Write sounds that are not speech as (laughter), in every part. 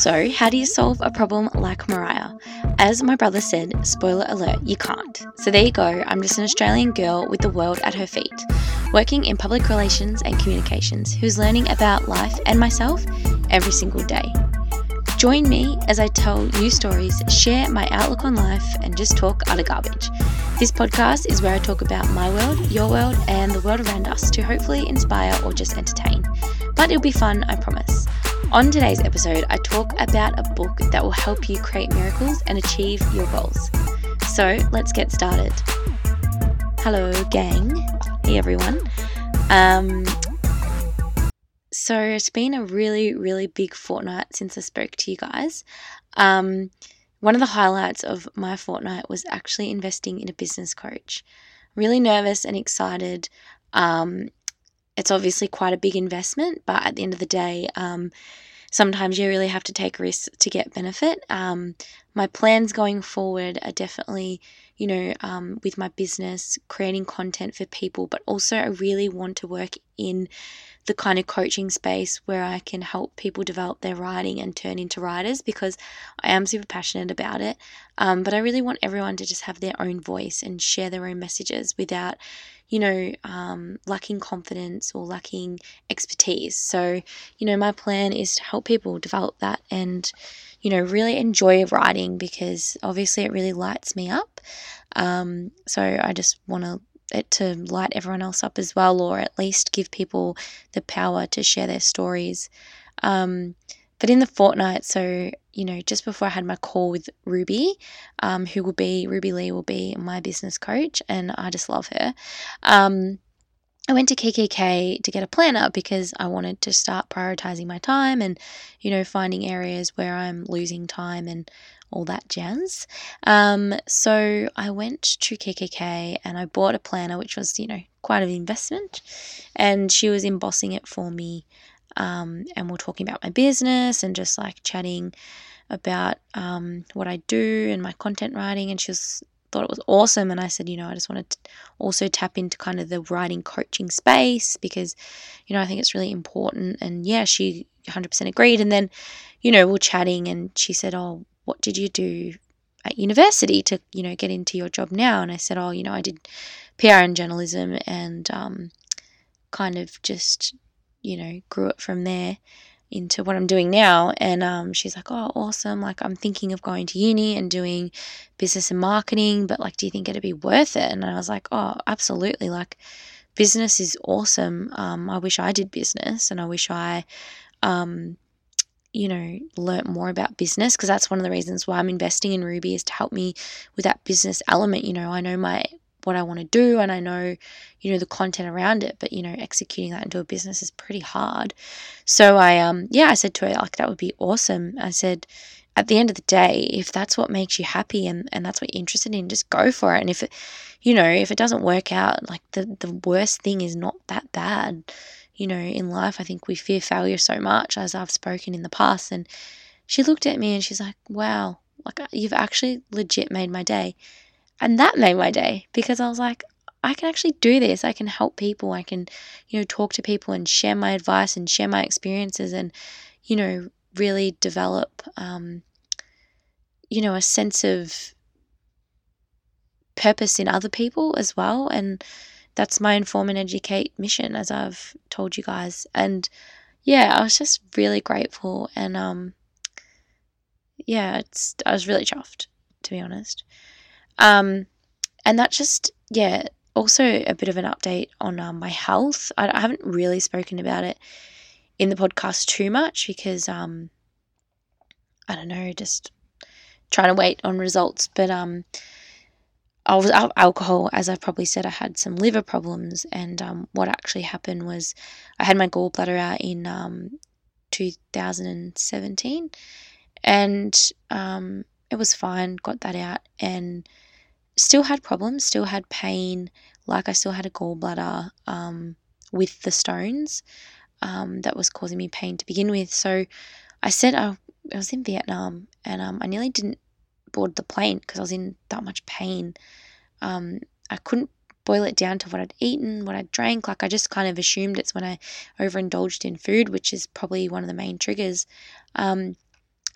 So, how do you solve a problem like Mariah? As my brother said, spoiler alert, you can't. So, there you go. I'm just an Australian girl with the world at her feet, working in public relations and communications, who's learning about life and myself every single day. Join me as I tell you stories, share my outlook on life, and just talk utter garbage. This podcast is where I talk about my world, your world, and the world around us to hopefully inspire or just entertain. But it'll be fun, I promise. On today's episode, I talk about a book that will help you create miracles and achieve your goals. So let's get started. Hello, gang. Hey, everyone. Um, so it's been a really, really big fortnight since I spoke to you guys. Um, one of the highlights of my fortnight was actually investing in a business coach. Really nervous and excited. Um, it's obviously quite a big investment, but at the end of the day, um, sometimes you really have to take risks to get benefit. Um, my plans going forward are definitely, you know, um, with my business, creating content for people, but also I really want to work in the kind of coaching space where I can help people develop their writing and turn into writers because I am super passionate about it. Um, but I really want everyone to just have their own voice and share their own messages without, you know, um, lacking confidence or lacking expertise. So, you know, my plan is to help people develop that and, you know, really enjoy writing because obviously it really lights me up. Um, so I just want to it to light everyone else up as well, or at least give people the power to share their stories. Um, but in the fortnight, so, you know, just before I had my call with Ruby, um, who will be, Ruby Lee will be my business coach, and I just love her. Um, I went to kikki.K to get a planner because I wanted to start prioritizing my time and, you know, finding areas where I'm losing time and all that jazz. Um, so I went to kikki.K and I bought a planner, which was, you know, quite an investment. And she was embossing it for me um, and we're talking about my business and just like chatting about um, what I do and my content writing. And she was thought it was awesome. And I said, you know, I just wanted to also tap into kind of the writing coaching space because, you know, I think it's really important. And yeah, she 100% agreed. And then, you know, we we're chatting and she said, oh, what did you do at university to, you know, get into your job now? And I said, oh, you know, I did PR and journalism and um, kind of just you know, grew it from there into what I'm doing now. And um, she's like, oh, awesome. Like, I'm thinking of going to uni and doing business and marketing, but like, do you think it'd be worth it? And I was like, oh, absolutely. Like, business is awesome. Um, I wish I did business and I wish I, um, you know, learnt more about business because that's one of the reasons why I'm investing in Ruby is to help me with that business element. You know, I know my what I want to do and I know, you know, the content around it, but you know, executing that into a business is pretty hard. So I um yeah, I said to her like that would be awesome. I said at the end of the day, if that's what makes you happy and, and that's what you're interested in, just go for it. And if it you know, if it doesn't work out, like the, the worst thing is not that bad. You know, in life I think we fear failure so much as I've spoken in the past and she looked at me and she's like, Wow, like you've actually legit made my day and that made my day because I was like, I can actually do this. I can help people. I can, you know, talk to people and share my advice and share my experiences and, you know, really develop, um, you know, a sense of purpose in other people as well. And that's my inform and educate mission, as I've told you guys. And yeah, I was just really grateful. And um, yeah, it's, I was really chuffed, to be honest. Um, and that just, yeah, also a bit of an update on um, my health. I, I, haven't really spoken about it in the podcast too much because, um, I don't know, just trying to wait on results. But um, I was out alcohol, as I've probably said, I had some liver problems. And um, what actually happened was I had my gallbladder out in um, 2017 and um, it was fine, got that out. And still had problems, still had pain, like I still had a gallbladder um, with the stones um, that was causing me pain to begin with. So I said I, I was in Vietnam and um, I nearly didn't board the plane because I was in that much pain. Um, I couldn't boil it down to what I'd eaten, what I'd drank. Like I just kind of assumed it's when I overindulged in food, which is probably one of the main triggers. Um,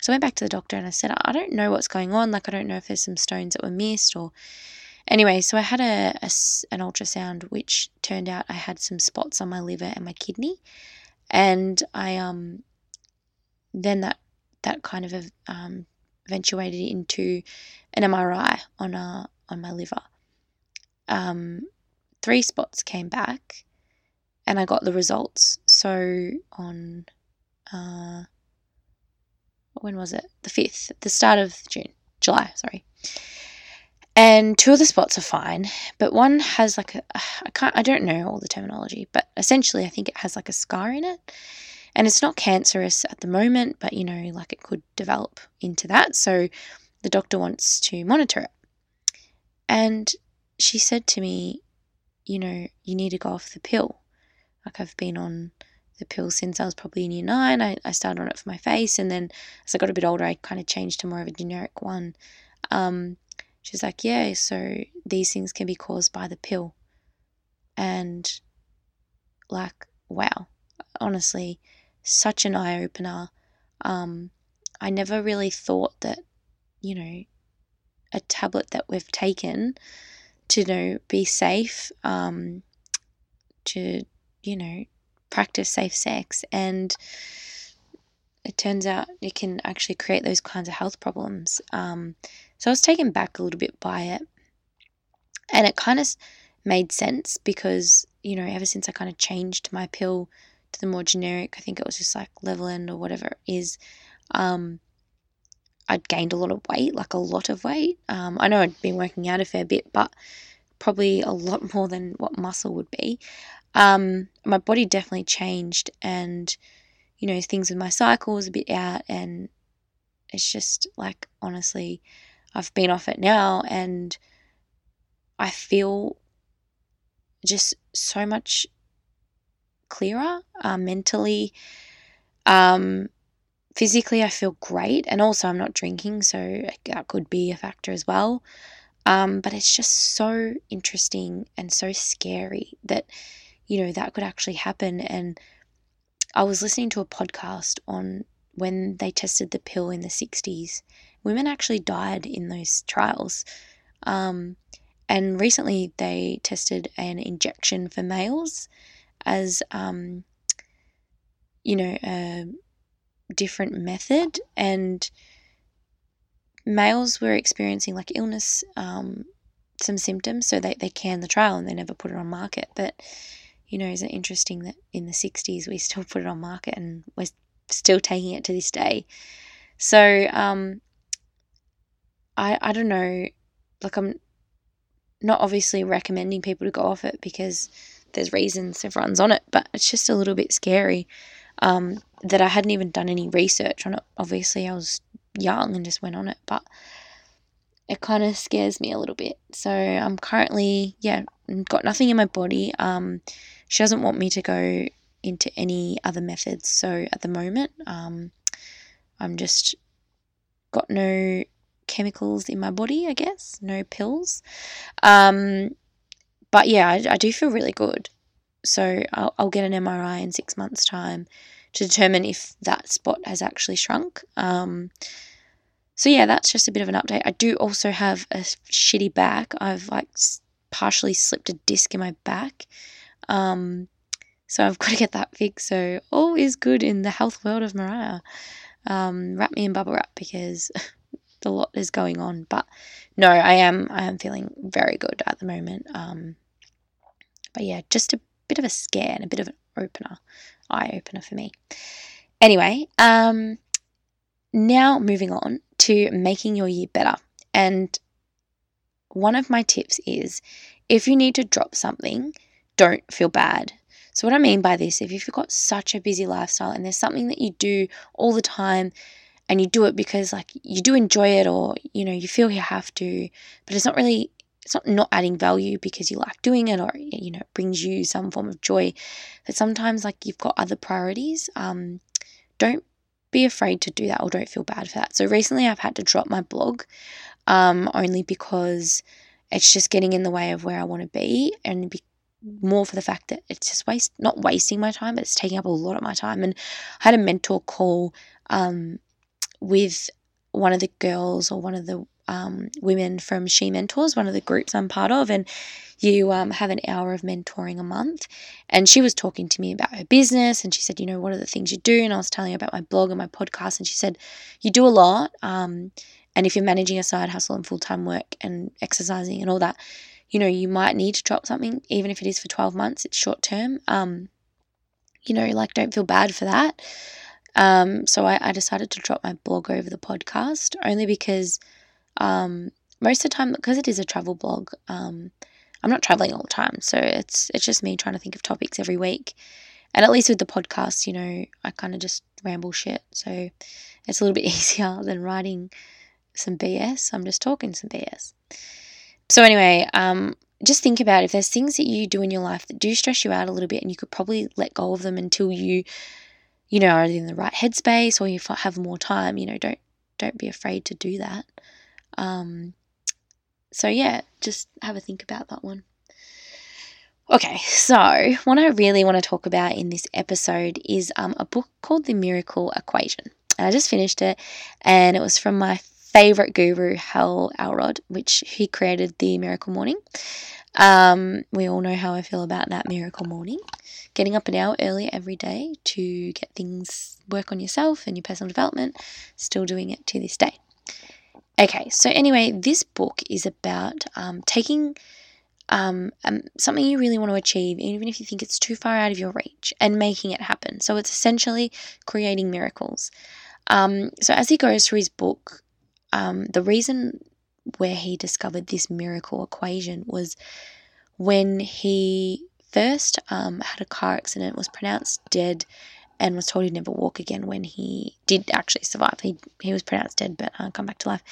So I went back to the doctor and I said, I don't know what's going on. Like, I don't know if there's some stones that were missed or. Anyway, so I had a, a an ultrasound which turned out I had some spots on my liver and my kidney, and I um then that that kind of um, eventuated into an MRI on a on my liver. Um, three spots came back, and I got the results. So on uh, when was it? The 5th, the start of June, July, sorry. And two of the spots are fine, but one has like a I can't I don't know all the terminology, but essentially I think it has like a scar in it. And it's not cancerous at the moment, but you know, like it could develop into that. So the doctor wants to monitor it. And she said to me, you know, you need to go off the pill. Like I've been on the pill since I was probably in year nine. I, I started on it for my face, and then as I got a bit older, I kind of changed to more of a generic one. Um, she's like, Yeah, so these things can be caused by the pill. And like, wow, honestly, such an eye opener. Um, I never really thought that, you know, a tablet that we've taken to you know be safe, um, to you know practice safe sex and it turns out it can actually create those kinds of health problems. Um, so I was taken back a little bit by it. And it kind of made sense because, you know, ever since I kind of changed my pill to the more generic, I think it was just like Levaland or whatever it is, um, I'd gained a lot of weight, like a lot of weight. Um, I know I'd been working out a fair bit, but probably a lot (laughs) more than what muscle would be um, my body definitely changed and you know things with my cycle was a bit out and it's just like honestly i've been off it now and i feel just so much clearer uh, mentally. Um, physically i feel great and also i'm not drinking so that could be a factor as well. Um, but it's just so interesting and so scary that you know, that could actually happen. And I was listening to a podcast on when they tested the pill in the 60s. Women actually died in those trials. Um, and recently they tested an injection for males as, um, you know, a different method. And males were experiencing like illness, um, some symptoms, so they, they canned the trial and they never put it on market. But you know, isn't it interesting that in the 60s we still put it on market and we're still taking it to this day? So, um, I, I don't know, like, I'm not obviously recommending people to go off it because there's reasons everyone's on it, but it's just a little bit scary um, that I hadn't even done any research on it. Obviously, I was young and just went on it, but it kind of scares me a little bit. So I'm currently, yeah, got nothing in my body. Um, she doesn't want me to go into any other methods. So at the moment, um, I'm just got no chemicals in my body, I guess, no pills. Um, but yeah, I, I, do feel really good. So I'll, I'll, get an MRI in six months' time to determine if that spot has actually shrunk. Um, so yeah, that's just a bit of an update. I do also have a shitty back. I've like partially slipped a disc in my back. Um, so I've (laughs) got to get that fixed. So all is good in the health world of Mariah. Um, wrap me in bubble wrap because (laughs) a lot is going on. But no, I am I am feeling very good at the moment. Um, but yeah, just a bit of a scare and a bit of an opener, eye opener for me. Anyway, um, now moving on to making your year better. And one of my tips is if you need to drop something, don't feel bad. So, what I mean by this, if you've got such a busy lifestyle and there's something that you do all the time and you do it because like you do enjoy it or you know you feel you have to, but it's not really it's not not adding value because you like doing it or you know it brings you some form of joy. But sometimes like you've got other priorities. Um, don't be afraid to do that or don't feel bad for that. So recently I've had to drop my blog um, only because it's just getting in the way of where I want to be and be more for the fact that it's just waste not wasting my time, but it's taking up a lot of my time. And I had a mentor call um, with one of the girls or one of the um, women from She Mentors, one of the groups I'm part of, and you um, have an hour of mentoring a month. And she was talking to me about her business, and she said, you know, what are the things you do? And I was telling her about my blog and my podcast, and she said, you do a lot. Um, and if you're managing a side hustle and full time work and exercising and all that, you know, you might need to drop something, even if it is for 12 months, it's short term. Um, you know, like don't feel bad for that. Um, so I, I decided to drop my blog over the podcast only because um, most of the time, because it is a travel blog, um, I'm not traveling all the time. So it's it's just me trying to think of topics every week. And at least with the podcast, you know, I kind of just ramble shit. So it's a little bit (laughs) easier than writing some BS. I'm just talking some BS. So anyway, um, just think about if there's things that you do in your life that do stress you out a little bit and you could probably let go of them until you you know are in the right headspace or you have more time you know don't don't be afraid to do that um so yeah just have a think about that one okay so what i really want to talk about in this episode is um, a book called the miracle equation and i just finished it and it was from my favorite guru, Hal Elrod, which he created the Miracle Morning. Um, we all know how I feel about that Miracle Morning. Getting up an hour early every day to get things, work on yourself and your personal development, still doing it to this day. Okay, so anyway, this book is about um, taking um, um, something you really want to achieve, even if you think it's too far out of your reach, and making it happen. So it's essentially creating miracles. Um, so as he goes through his book, um, the reason where he discovered this miracle equation was when he first um, had a car accident, was pronounced dead, and was told he'd never walk again when he did actually survive. He, he was pronounced dead but uh, come back to life.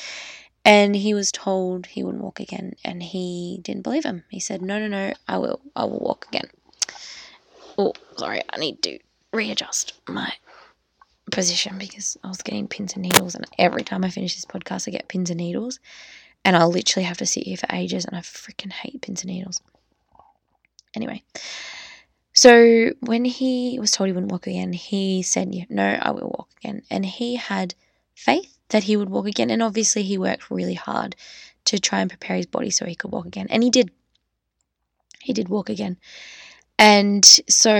And he was told he wouldn't walk again, and he didn't believe him. He said, No, no, no, I will. I will walk again. Oh, sorry, I need to readjust my position because I was getting pins and needles, and every time I finish this podcast, I get pins and needles, and I'll literally have to sit here for ages, and I freaking hate pins and needles. Anyway, so when he was told he wouldn't walk again, he said, No, I will walk again. And he had faith that he would walk again, and obviously, he worked really hard to try and prepare his body so he could walk again, and he did. He did walk again. And so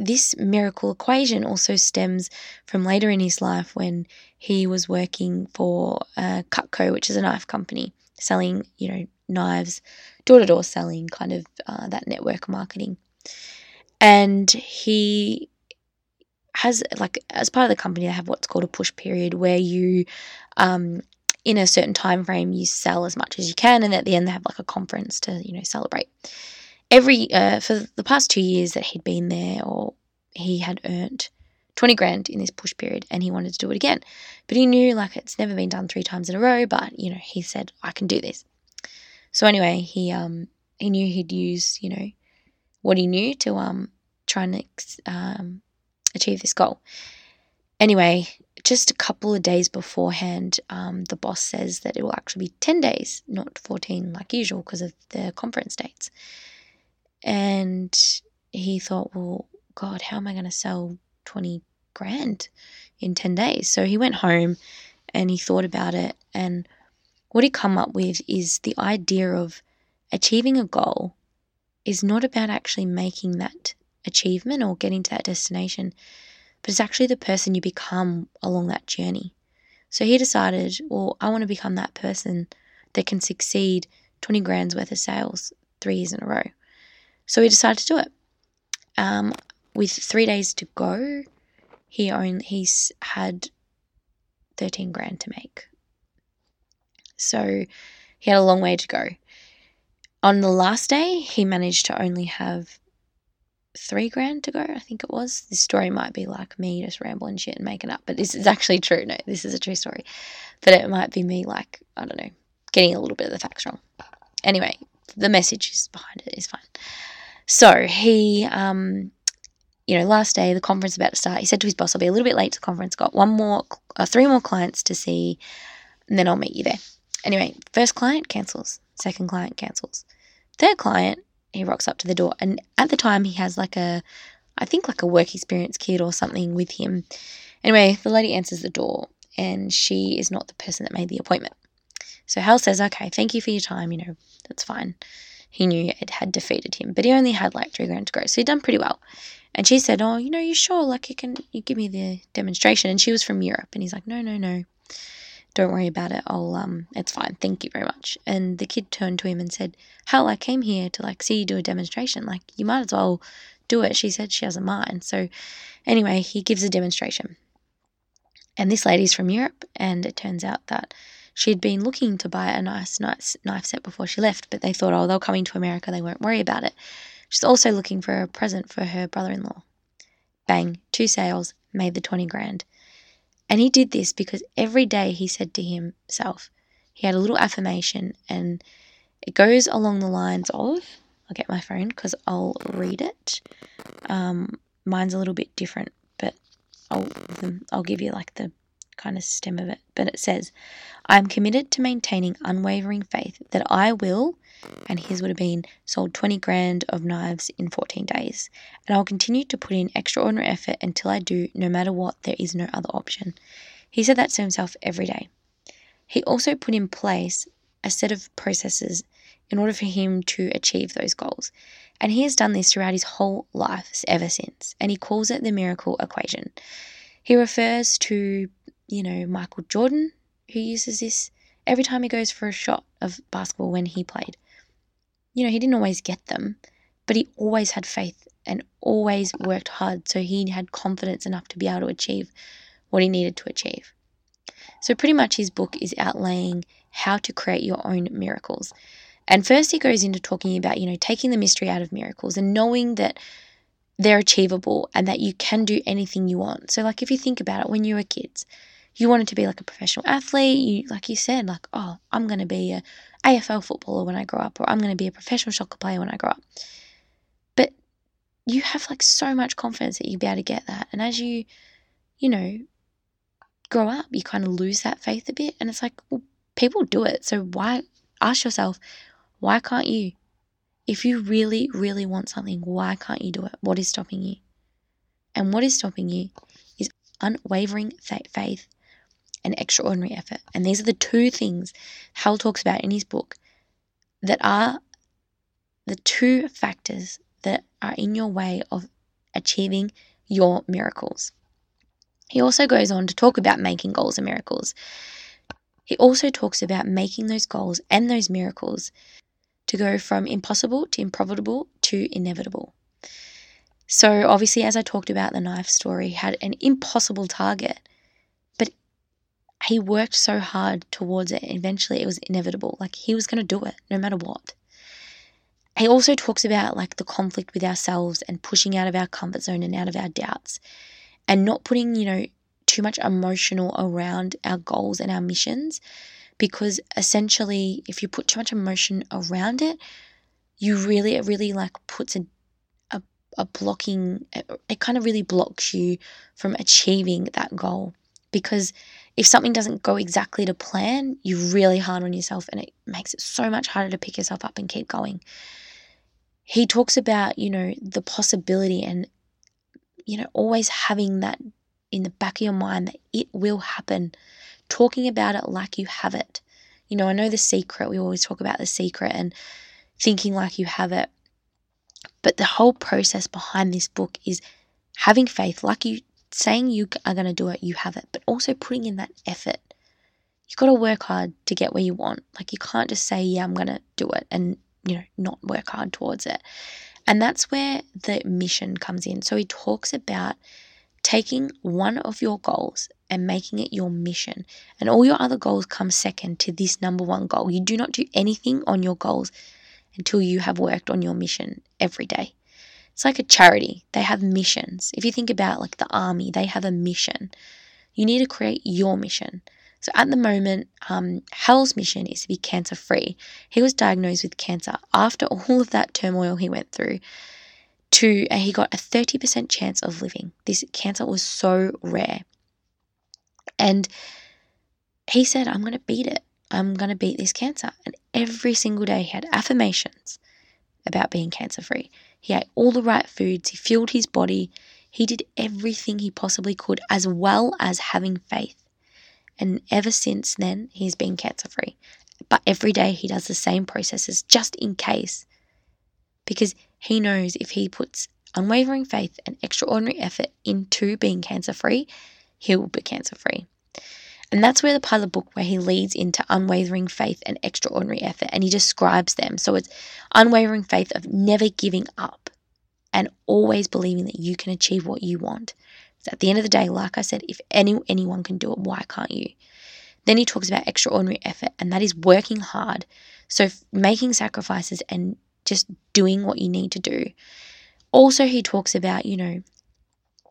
this miracle equation also stems from later in his life when he was working for uh, Cutco, which is a knife company, selling, you know, knives, door to door selling, kind of uh, that network marketing. And he has, like, as part of the company, they have what's called a push period where you, um, in a certain time frame, you sell as much as you can, and at the end, they have like a conference to, you know, celebrate every uh, for the past two years that he'd been there, or he had earned twenty grand in this push period, and he wanted to do it again. But he knew like it's never been done three times in a row. But you know, he said I can do this. So anyway, he um he knew he'd use you know what he knew to um try and um, achieve this goal. Anyway, just a couple of days beforehand, um, the boss says that it will actually be 10 days, not 14 like usual because of the conference dates. And he thought, well, God, how am I going to sell 20 grand in 10 days? So he went home and he thought about it. And what he come up with is the idea of achieving a goal is not about actually making that achievement or getting to that destination, but it's actually the person you become along that journey. So he decided, well, I want to become that person that can succeed 20 grand's worth of sales three years in a row. So he decided to do it. Um, with three days to go, he only he's had thirteen grand to make. So he had a long way to go. On the last day, he managed to only have three grand to go, I think it was. This story might be like me just rambling shit and making up, but this is actually true. No, this is a true story. But it might be me, like, I don't know, getting a little bit of the facts wrong. Anyway, the message is behind it is fine. So he, um, you know, last day, the conference about to start, he said to his boss, I'll be a little bit late to the conference, got one more, uh, three more clients to see, and then I'll meet you there. Anyway, first client cancels, second client cancels. Third client, he rocks up to the door, and at the time, he has like a, I think like a work experience kid or something with him. Anyway, the lady answers the door, and she is not the person that made the appointment. So Hal says, Okay, thank you for your time. You know, that's fine. He knew it had defeated him, but he only had like three grand to go. So he'd done pretty well. And she said, Oh, you know, you sure? Like, you can you give me the demonstration? And she was from Europe. And he's like, No, no, no. Don't worry about it. I'll, um, it's fine. Thank you very much. And the kid turned to him and said, Hal, I came here to like see you do a demonstration. Like, you might as well do it. She said she doesn't mind. So, anyway, he gives a demonstration. And this lady's from Europe. And it turns out that she'd been looking to buy a nice, nice knife set before she left, but they thought, oh, they'll coming to America. They won't worry about it. She's also looking for a present for her brother in law. Bang, two sales, made the 20 grand. And he did this because every day he said to himself, he had a little affirmation, and it goes along the lines of I'll get my phone because I'll read it. Um, mine's a little bit different, but I'll, I'll give you like the kind of stem of it. But it says, I am committed to maintaining unwavering faith that I will and his would have been sold 20 grand of knives in 14 days. And I'll continue to put in extraordinary effort until I do, no matter what, there is no other option. He said that to himself every day. He also put in place a set of processes in order for him to achieve those goals. And he has done this throughout his whole life ever since. And he calls it the miracle equation. He refers to, you know, Michael Jordan, who uses this every time he goes for a shot of basketball when he played you know, he didn't always get them, but he always had faith and always worked hard. So he had confidence enough to be able to achieve what he needed to achieve. So, pretty much, his book is outlaying how to create your own miracles. And first, he goes into talking about, you know, taking the mystery out of miracles and knowing that they're achievable and that you can do anything you want. So, like, if you think about it, when you were kids, you wanted to be like a professional athlete. You, like you said, like, oh, I'm going to be a AFL footballer when I grow up, or I'm going to be a professional soccer player when I grow up. But you have like so much confidence that you'll be able to get that. And as you, you know, grow up, you kind of lose that faith a bit. And it's like, well, people do it. So why, ask yourself, why can't you? If you really, really want something, why can't you do it? What is stopping you? And what is stopping you is unwavering faith and extraordinary effort. And these are the two things Hal talks about in his book that are the two factors that are in your way of achieving your miracles. He also goes on to talk about making goals and miracles. He also talks about making those goals and those miracles to go from impossible to improbable to inevitable. So, obviously, as I talked about the knife story, had an impossible target he worked so hard towards it. Eventually, it was inevitable. Like he was going to do it no matter what. He also talks about like the conflict with ourselves and pushing out of our comfort zone and out of our doubts and not putting, you know, too much emotional around our goals and our missions because essentially if you put too much emotion around it, you really it really like puts a a, a blocking it, it kind of really blocks you from achieving that goal because if something doesn't go exactly to plan, you're really hard on yourself and it makes it so much harder to pick yourself up and keep going. He talks about, you know, the possibility and, you know, always having that in the back of your mind that it will happen, talking about it like you have it. You know, I know the secret, we always talk about the secret and thinking like you have it. But the whole process behind this book is having faith, like you saying you are going to do it, you have it, but also putting in that effort. You've got to work hard to get where you want. Like you can't just say, yeah, I'm going to do it and, you know, not work hard towards it. And that's where the mission comes in. So he talks about taking one of your goals and making it your mission. And all your other goals come second to this number one goal. You do not do anything on your goals until you have worked on your mission every day. It's like a charity. They have missions. If you think about like the army, they have a mission. You need to create your mission. So at the moment, um, Hal's mission is to be cancer free. He was diagnosed with cancer after (laughs) all of that turmoil he went through. To he got a thirty percent chance of living. This cancer was so rare, and he said, "I'm going to beat it. I'm going to beat this cancer." And every single day, he had affirmations about being cancer free. He ate all the right foods, he fueled his body, he did everything he possibly could, as well as having faith. And ever since then, he's been cancer free. But every day he does the same processes just in case. Because he knows if he puts unwavering faith and extraordinary effort into being cancer free, he will be cancer free. And that's where the part of the book where he leads into unwavering faith and extraordinary effort and he describes them. So it's unwavering faith of never giving up and always believing that you can achieve what you want. So at the end of the day, like I said, if any anyone can do it, why can't you? Then he talks about extraordinary effort, and that is working hard. So making sacrifices and just doing what you need to do. Also, he talks about, you know,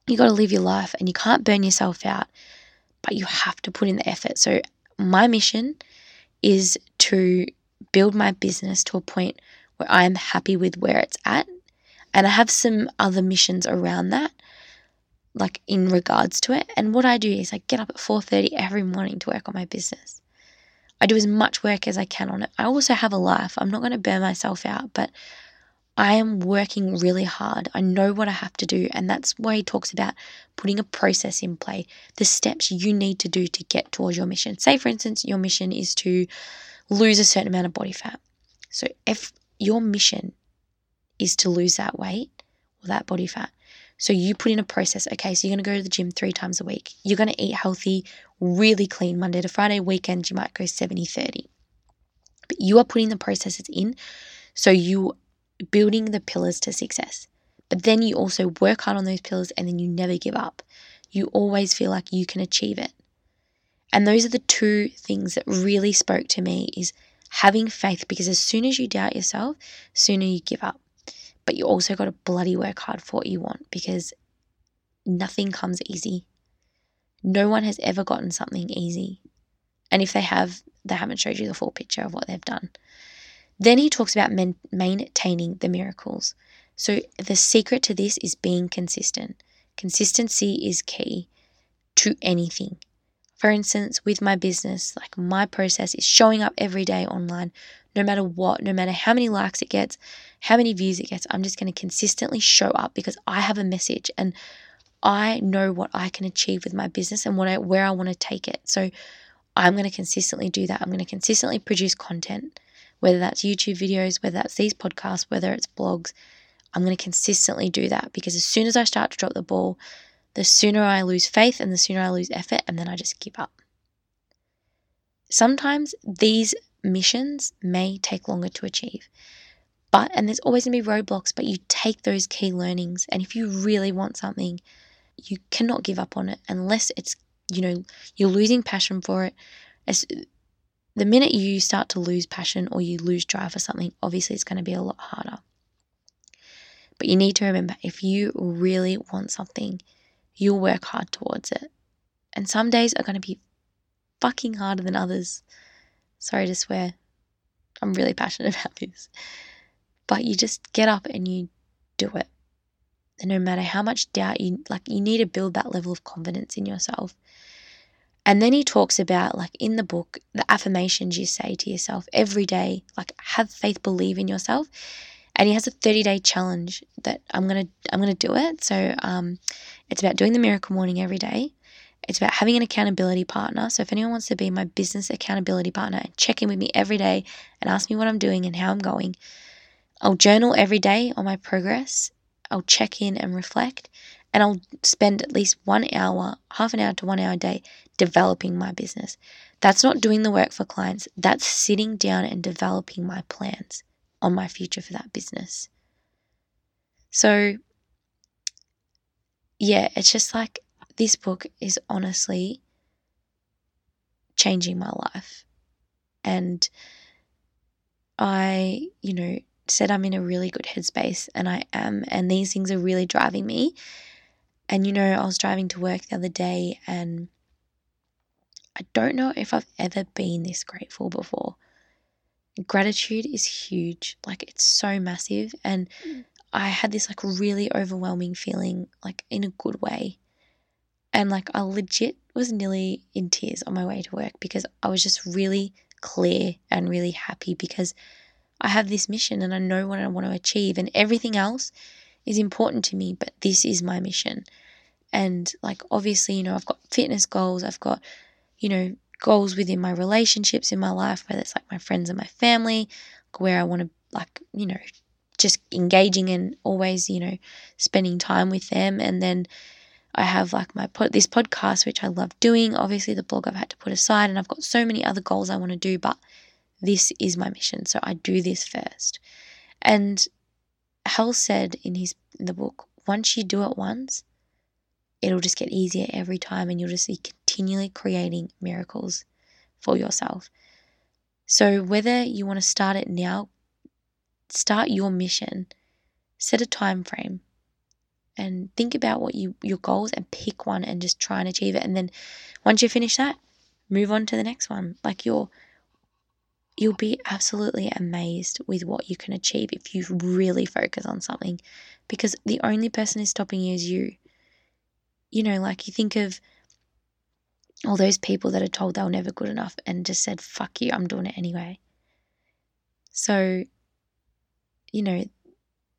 you got to live your life and you can't burn yourself out, but you have to put in the effort. So, my mission is to build my business to a point where I am happy with where it's at. And I have some other missions around that like in regards to it. And what I do is I get up at 4:30 every morning to work on my business. I do as much work as I can on it. I also have a life. I'm not going to burn myself out, but I am working really hard. I know what I have to do, and that's why he talks about putting a process in play, the steps you need to do to get towards your mission. Say, for instance, your mission is to lose a certain amount of body fat. So, if your mission is to lose that weight or that body fat, so you put in a process. Okay, so you're going to go to the gym three times a week. You're going to eat healthy, really clean Monday to Friday. Weekend, you might go 70 30. But you are putting the processes in. So you building the pillars to success. But then you also work hard on those pillars and then you never give up. You always feel like you can achieve it. And those are the two things that really spoke to me is having faith because as soon as you doubt yourself, sooner you give up but you also got to bloody work hard for what you want because nothing comes easy. No one has ever gotten something easy. And if they have, they haven't showed you the full picture of what they've done. Then he talks about maintaining the miracles. So the secret to this is being consistent. Consistency is key to anything. For instance, with my business, like my process is showing up every day online, no matter what, no matter how many likes it gets, how many views it gets. I'm just going to consistently show up because I have a message and I know what I can achieve with my business and what I, where I want to take it. So I'm going to consistently do that. I'm going to consistently produce content, whether that's YouTube videos, whether that's these podcasts, whether it's blogs. I'm going to consistently do that because as soon as I start to drop the ball, the sooner I lose faith and the sooner I lose effort, and then I just give up. Sometimes these missions may take longer to achieve. But, and there's always going to be roadblocks, but you take those key learnings. And if you really want something, you cannot give up on it unless it's, you know, you're losing passion for it. As, the minute you start to lose passion or you lose drive for something, obviously it's going to be a lot harder. But you need to remember if you really want something, you'll work hard towards it. And some days are going to be fucking harder than others. Sorry to swear. I'm really passionate (laughs) about this. But you just get up and you do it. And no matter how much doubt you like you need to build that level of confidence in yourself. And then he talks about like in the book the affirmations you say to yourself every day, like have faith, believe in yourself. And he has a 30-day challenge that I'm to I'm to do it. So um it's about doing the miracle morning every day. It's about having an accountability partner. So if anyone wants to be my business accountability partner and check in with me every day and ask me what I'm doing and how I'm going, I'll journal every day on my progress. I'll check in and reflect. And I'll spend at least one hour, half an hour to one hour a day developing my business. That's not doing the work for clients, that's sitting down and developing my plans on my future for that business. So, yeah, it's just like this book is honestly changing my life. And I, you know, said I'm in a really good headspace and I am. And these things are really driving me. And, you know, I was driving to work the other day and I don't know if I've ever been this grateful before. Gratitude is huge, like, it's so massive. And mm. I had this, like, really overwhelming feeling, like, in a good way. And like I legit was nearly in tears on my way to work because I was just really clear and really happy because I have this mission and I know what I want to achieve and everything else is important to me, but this is my mission. And like obviously, you know, I've got fitness goals, I've got, you know, goals within my relationships in my life, whether it's like my friends and my family, where I want to, like, you know, just engaging and always, you know, spending time with them. And then I have like my pod, this podcast, which I love doing. Obviously, the blog I've had to put aside, and I've got so many other goals I want to do, but this is my mission. So I do this first. And Hal said in his in the book, once you do it once, it'll just get easier every time, and you'll just be continually creating miracles for yourself. So whether you want to start it now, start your mission, set a time frame and think about what you your goals and pick one and just try and achieve it and then once you finish that move on to the next one like you're you'll be absolutely amazed with what you can achieve if you really focus on something because the only person who's stopping you is you you know like you think of all those people that are told they were never good enough and just said fuck you i'm doing it anyway so you know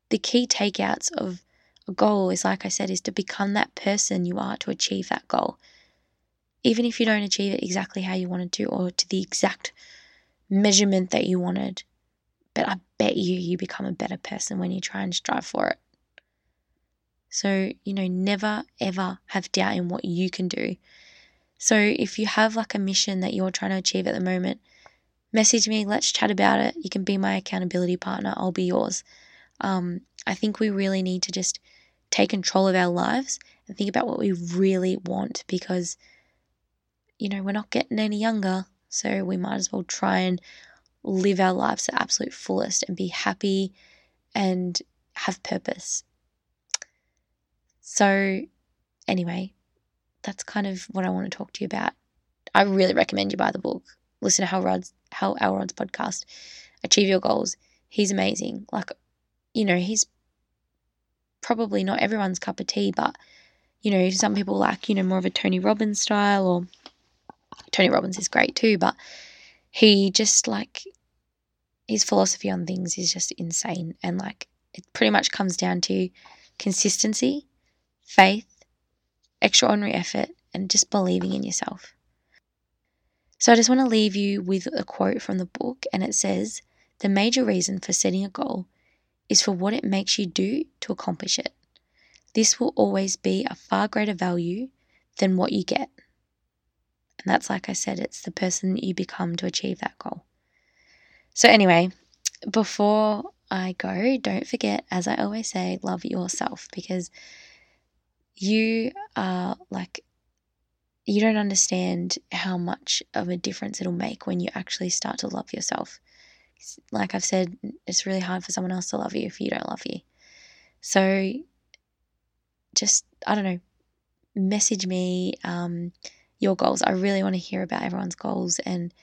the key takeouts of a goal is, like I said, is to become that person you are to achieve that goal. Even if you don't achieve it exactly how you wanted to or to the exact measurement that you wanted, but I bet you you become a better person when you try and strive for it. So, you know, never ever have doubt in what you can do. So, if you have like a mission that you're trying to achieve at the moment, message me, let's chat about it. You can be my accountability partner, I'll be yours. Um, I think we really need to just take control of our lives and think about what we really want because, you know, we're not getting any younger. So we might as well try and live our lives to absolute fullest and be happy and have purpose. So, anyway, that's kind of what I want to talk to you about. I really recommend you buy the book. Listen to Hal Rod's Hal Elrod's podcast. Achieve your goals. He's amazing. Like, you know, he's probably not everyone's cup of tea, but you know, some people like, you know, more of a Tony Robbins style or Tony Robbins is great too, but he just like his philosophy on things is just insane and like it pretty much comes down to consistency, faith, extraordinary effort, and just believing in yourself. So I just want to leave you with a quote from the book, and it says The major reason for setting a goal is for what it makes you do to accomplish it. This will always be a far greater value than what you get. And that's like I said, it's the person that you become to achieve that goal. So, anyway, before I go, don't forget, as I always say, love yourself because you are like, you don't understand how much of a difference it'll make when you actually start to love yourself like I've said, it's really hard for someone else to love you if you don't love you. So just, I don't know, message me um, your goals. I really want to hear about everyone's goals and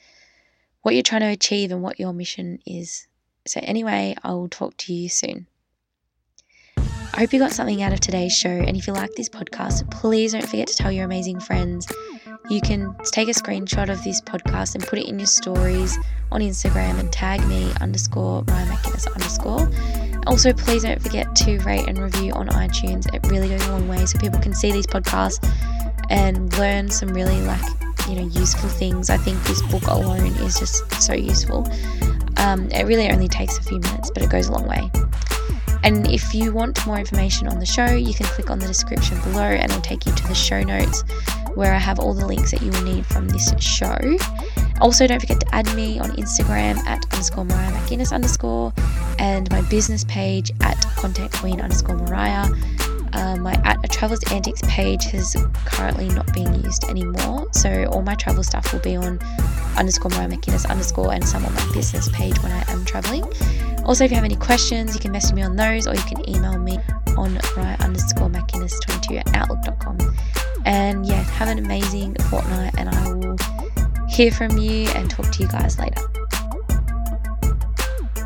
what you're trying to achieve and what your mission is. So, anyway, I will talk to you soon. I hope you got something out of today's show. And if you like this podcast, please don't forget to tell your amazing friends you can take a screenshot of this podcast and put it in your stories on Instagram and tag me underscore Mariah McInnes underscore. Also, please don't forget to rate and review on iTunes. It really goes a long way so people can see these podcasts and learn some really like you know useful things. I think this book alone is just so useful. Um, it really only takes a few minutes, but it goes a long way. And if you want more information on the show, you can click on the description below and it'll take you to the show notes where I have all the links that you will need from this show. Also, don't forget to add me on Instagram at underscore Mariah McInnes underscore and my business page at content queen underscore Mariah. Uh, my at a travels antics page has currently not being used anymore, so all my travel stuff will be on underscore Mariah McInnes underscore and some on my business page when I am traveling. Also, if you have any questions, you can message me on those or you can email me on Mariah underscore McInnes22 at outlook.com. And yeah, have an amazing fortnight, and I will hear from you and talk to you guys later.